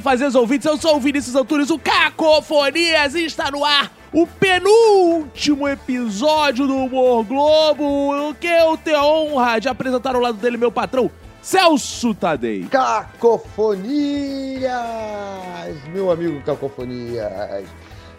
bem, fazeres ouvintes? Eu sou o Vinícius Antunes, o Cacofonias, está no ar o penúltimo episódio do Humor Globo, que eu tenho honra de apresentar ao lado dele meu patrão, Celso Tadei. Cacofonias, meu amigo Cacofonias.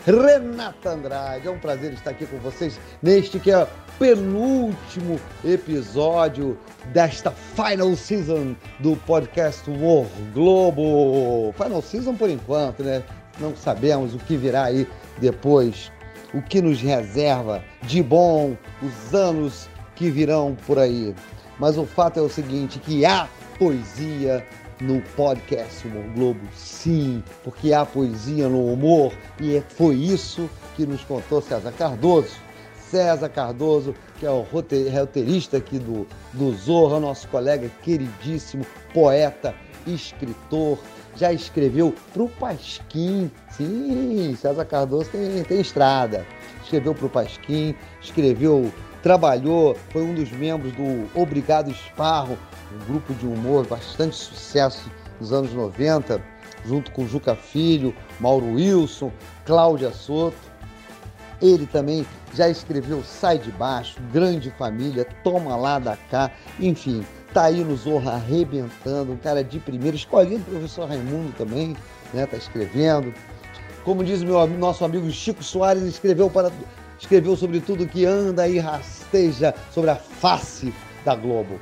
Renata Andrade, é um prazer estar aqui com vocês neste que é o penúltimo episódio desta final season do podcast War Globo. Final season por enquanto, né? Não sabemos o que virá aí depois, o que nos reserva de bom, os anos que virão por aí. Mas o fato é o seguinte, que há poesia no podcast Humor Globo, sim, porque há poesia no humor e é, foi isso que nos contou César Cardoso. César Cardoso, que é o roteirista aqui do, do Zorra, nosso colega queridíssimo, poeta, escritor, já escreveu para o Pasquim. Sim, César Cardoso tem, tem estrada. Escreveu para o Pasquim, escreveu, trabalhou, foi um dos membros do Obrigado Esparro, um grupo de humor bastante sucesso nos anos 90, junto com Juca Filho, Mauro Wilson, Cláudia Soto. Ele também já escreveu Sai de Baixo, Grande Família, Toma Lá da Cá, enfim, tá aí no Zorra arrebentando, um cara de primeira, escolhido professor Raimundo também, né, tá escrevendo. Como diz meu nosso amigo Chico Soares, escreveu para escreveu sobre tudo que anda e rasteja sobre a face da Globo.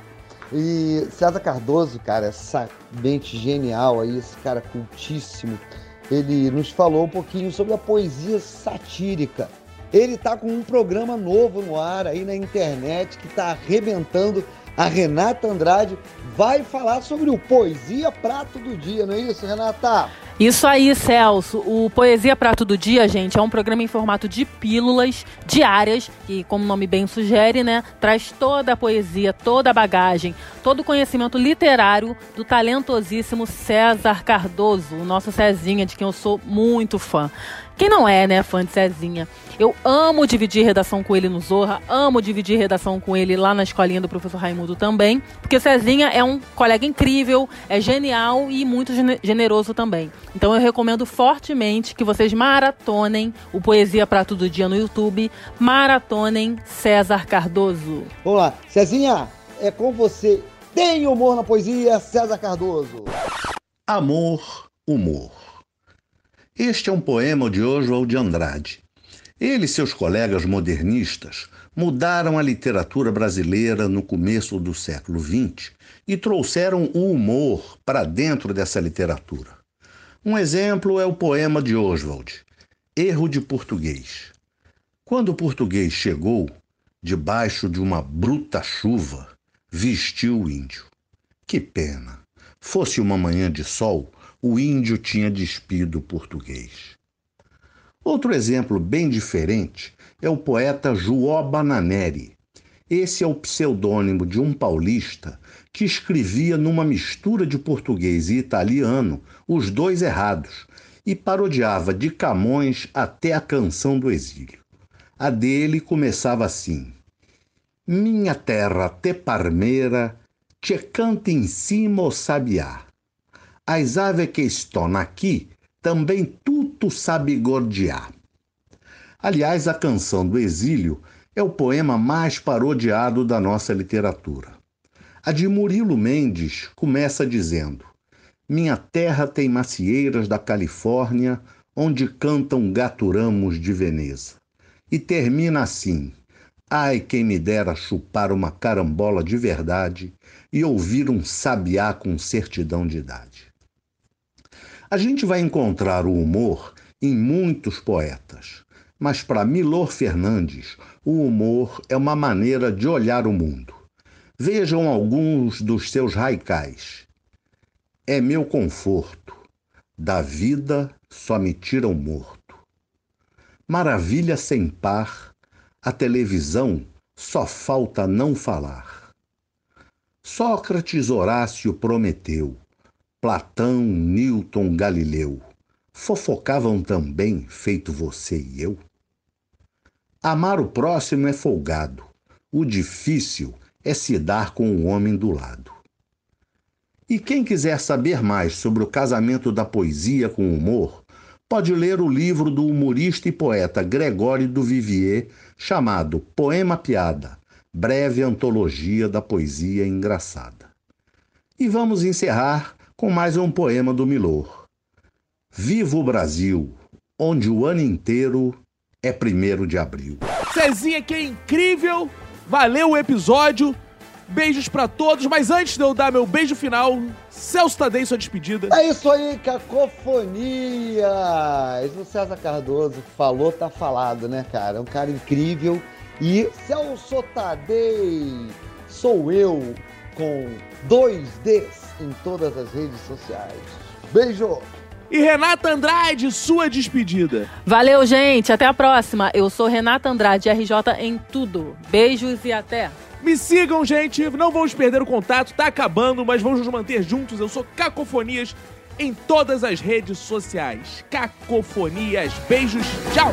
E César Cardoso, cara, essa mente genial aí, esse cara cultíssimo, ele nos falou um pouquinho sobre a poesia satírica. Ele tá com um programa novo no ar aí na internet que tá arrebentando. A Renata Andrade vai falar sobre o Poesia Prato do Dia, não é isso, Renata? Isso aí, Celso. O Poesia Prato do Dia, gente, é um programa em formato de pílulas diárias, que, como o nome bem sugere, né, traz toda a poesia, toda a bagagem, todo o conhecimento literário do talentosíssimo César Cardoso, o nosso Cezinha, de quem eu sou muito fã. Quem não é, né, fã de Cezinha? Eu amo dividir redação com ele no Zorra, amo dividir redação com ele lá na escolinha do professor Raimundo também, porque Cezinha é um colega incrível, é genial e muito generoso também. Então eu recomendo fortemente que vocês maratonem o Poesia para Todo Dia no YouTube, maratonem César Cardoso. Vamos lá, Cezinha, é com você. Tem humor na poesia, César Cardoso. Amor, humor. Este é um poema de Oswald de Andrade. Ele e seus colegas modernistas mudaram a literatura brasileira no começo do século XX e trouxeram o humor para dentro dessa literatura. Um exemplo é o poema de Oswald, Erro de Português. Quando o português chegou, debaixo de uma bruta chuva, vestiu o índio. Que pena! Fosse uma manhã de sol, o índio tinha despido o português. Outro exemplo bem diferente é o poeta Joó Bananeri. Esse é o pseudônimo de um paulista que escrevia numa mistura de português e italiano, os dois errados, e parodiava de Camões até a canção do exílio. A dele começava assim: Minha terra te parmeira, te canta em cima o sabiá. As aves que estão aqui também tudo sabe gordear. Aliás, a canção do exílio é o poema mais parodiado da nossa literatura. A de Murilo Mendes começa dizendo: Minha terra tem macieiras da Califórnia, onde cantam gaturamos de Veneza. E termina assim: Ai, quem me dera chupar uma carambola de verdade e ouvir um sabiá com certidão de idade. A gente vai encontrar o humor em muitos poetas, mas para Milor Fernandes, o humor é uma maneira de olhar o mundo. Vejam alguns dos seus raicais. É meu conforto, da vida só me tiram morto. Maravilha sem par, a televisão só falta não falar. Sócrates Horácio prometeu Platão, Newton, Galileu, fofocavam também, feito você e eu? Amar o próximo é folgado, o difícil é se dar com o homem do lado. E quem quiser saber mais sobre o casamento da poesia com o humor, pode ler o livro do humorista e poeta Gregório do Vivier, chamado Poema Piada Breve Antologia da Poesia Engraçada. E vamos encerrar com mais um poema do Milor. Viva o Brasil, onde o ano inteiro é primeiro de abril. Cezinha que é incrível, valeu o episódio. Beijos pra todos, mas antes de eu dar meu beijo final, Celso Tadei, sua despedida. É isso aí, cacofonias! O César Cardoso falou, tá falado, né, cara? É um cara incrível. E Celso Tadei sou eu com dois Ds em todas as redes sociais. Beijo! E Renata Andrade, sua despedida. Valeu, gente. Até a próxima. Eu sou Renata Andrade, RJ em tudo. Beijos e até. Me sigam, gente. Não vamos perder o contato, tá acabando, mas vamos nos manter juntos. Eu sou Cacofonias em todas as redes sociais. Cacofonias. Beijos. Tchau.